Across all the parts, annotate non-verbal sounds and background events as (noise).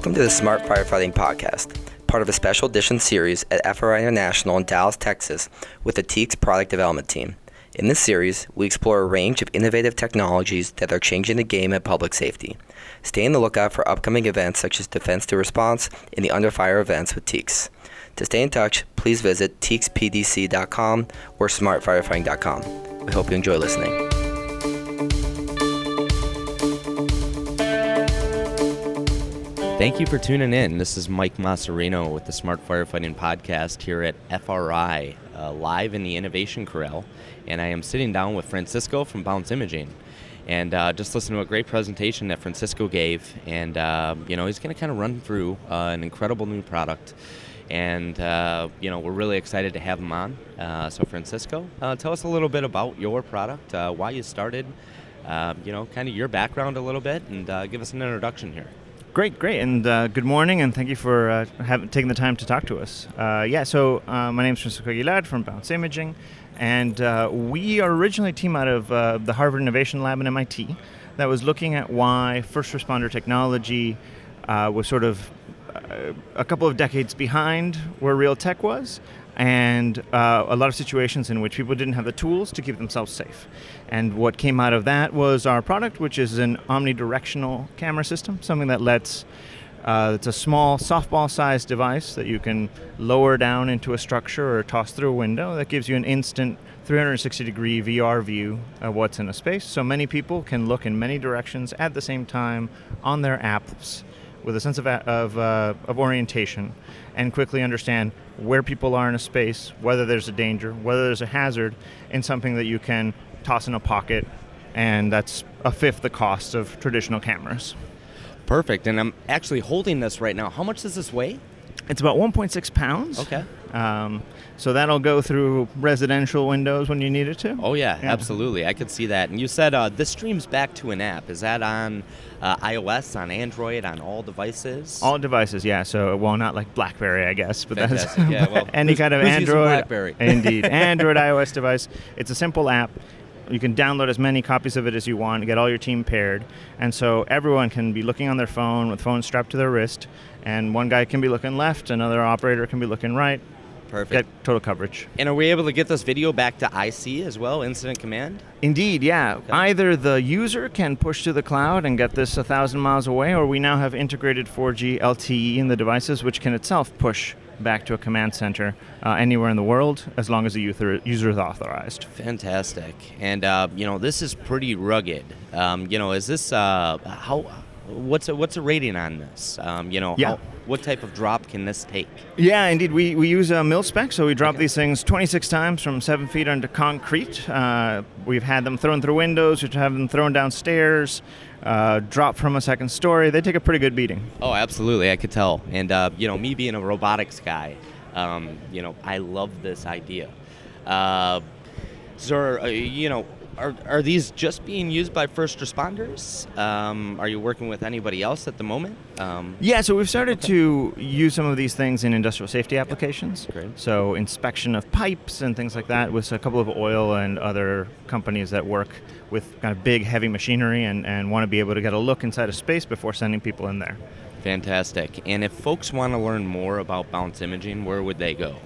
Welcome to the Smart Firefighting Podcast, part of a special edition series at FRI International in Dallas, Texas, with the TEEX product development team. In this series, we explore a range of innovative technologies that are changing the game at public safety. Stay on the lookout for upcoming events such as Defense to Response and the Under Fire events with TEEX. To stay in touch, please visit teexpdc.com or smartfirefighting.com. We hope you enjoy listening. Thank you for tuning in. This is Mike Masserino with the Smart Firefighting Podcast here at FRI, uh, live in the Innovation Corral. And I am sitting down with Francisco from Bounce Imaging. And uh, just listen to a great presentation that Francisco gave. And, uh, you know, he's going to kind of run through uh, an incredible new product. And, uh, you know, we're really excited to have him on. Uh, so, Francisco, tell us a little bit about your product, why you started, you know, kind of your background a little bit, and give us an introduction here. Great, great, and uh, good morning, and thank you for uh, taking the time to talk to us. Uh, yeah, so uh, my name is Francisco Aguilar from Bounce Imaging, and uh, we are originally a team out of uh, the Harvard Innovation Lab and MIT that was looking at why first responder technology was sort of a couple of decades behind where real tech was, and uh, a lot of situations in which people didn't have the tools to keep themselves safe. And what came out of that was our product, which is an omnidirectional camera system, something that lets uh, it's a small softball-sized device that you can lower down into a structure or toss through a window. That gives you an instant 360-degree VR view of what's in a space. So many people can look in many directions at the same time on their apps with a sense of, of, uh, of orientation and quickly understand where people are in a space, whether there's a danger, whether there's a hazard, in something that you can toss in a pocket, and that's a fifth the cost of traditional cameras. Perfect. And I'm actually holding this right now. How much does this weigh? It's about 1.6 pounds. Okay. Um, so that'll go through residential windows when you need it to. Oh yeah, yeah. absolutely. I could see that. And you said uh, this streams back to an app. Is that on uh, iOS, on Android, on all devices? All devices, yeah. So well, not like BlackBerry, I guess, but Fantastic. that's yeah, well, (laughs) any kind of Android. BlackBerry? (laughs) indeed, (laughs) Android, iOS device. It's a simple app. You can download as many copies of it as you want, get all your team paired, and so everyone can be looking on their phone with phone strapped to their wrist, and one guy can be looking left, another operator can be looking right. Perfect. Get total coverage. And are we able to get this video back to IC as well, Incident Command? Indeed, yeah. Okay. Either the user can push to the cloud and get this a thousand miles away, or we now have integrated 4G LTE in the devices, which can itself push back to a command center uh, anywhere in the world as long as the user, user is authorized. Fantastic. And, uh, you know, this is pretty rugged. Um, you know, is this, uh, how, what's a, what's a rating on this? Um, you know, yeah. How, what type of drop can this take? Yeah, indeed. We, we use a mil spec, so we drop okay. these things 26 times from seven feet onto concrete. Uh, we've had them thrown through windows, we've had them thrown downstairs, uh, drop from a second story. They take a pretty good beating. Oh, absolutely. I could tell. And, uh, you know, me being a robotics guy, um, you know, I love this idea. Uh, so, uh, you know, are, are these just being used by first responders? Um, are you working with anybody else at the moment? Um, yeah, so we've started okay. to use some of these things in industrial safety applications. Yeah. Great. So inspection of pipes and things like that with a couple of oil and other companies that work with kind of big, heavy machinery and, and want to be able to get a look inside a space before sending people in there. Fantastic. And if folks want to learn more about Bounce Imaging, where would they go?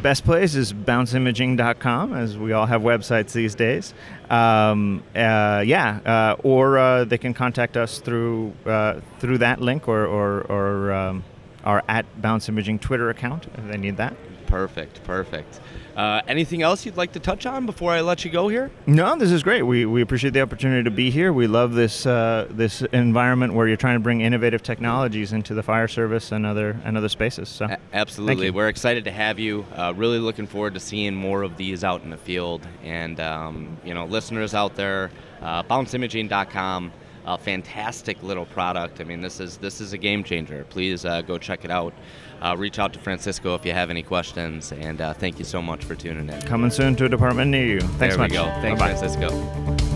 Best place is bounceimaging.com, as we all have websites these days. Um, uh, yeah, uh, or uh, they can contact us through uh, through that link or, or, or um, our at Bounce Imaging Twitter account if they need that. Perfect, perfect. Uh, anything else you'd like to touch on before I let you go here? No, this is great. We, we appreciate the opportunity to be here. We love this uh, this environment where you're trying to bring innovative technologies into the fire service and other and other spaces. So, A- absolutely, we're excited to have you. Uh, really looking forward to seeing more of these out in the field. And um, you know, listeners out there, uh, bounceimaging.com a fantastic little product. I mean, this is this is a game changer. Please uh, go check it out. Uh, reach out to Francisco if you have any questions, and uh, thank you so much for tuning in. Coming soon to a department near you. Thanks there much. we go. Thanks, Bye-bye. Francisco.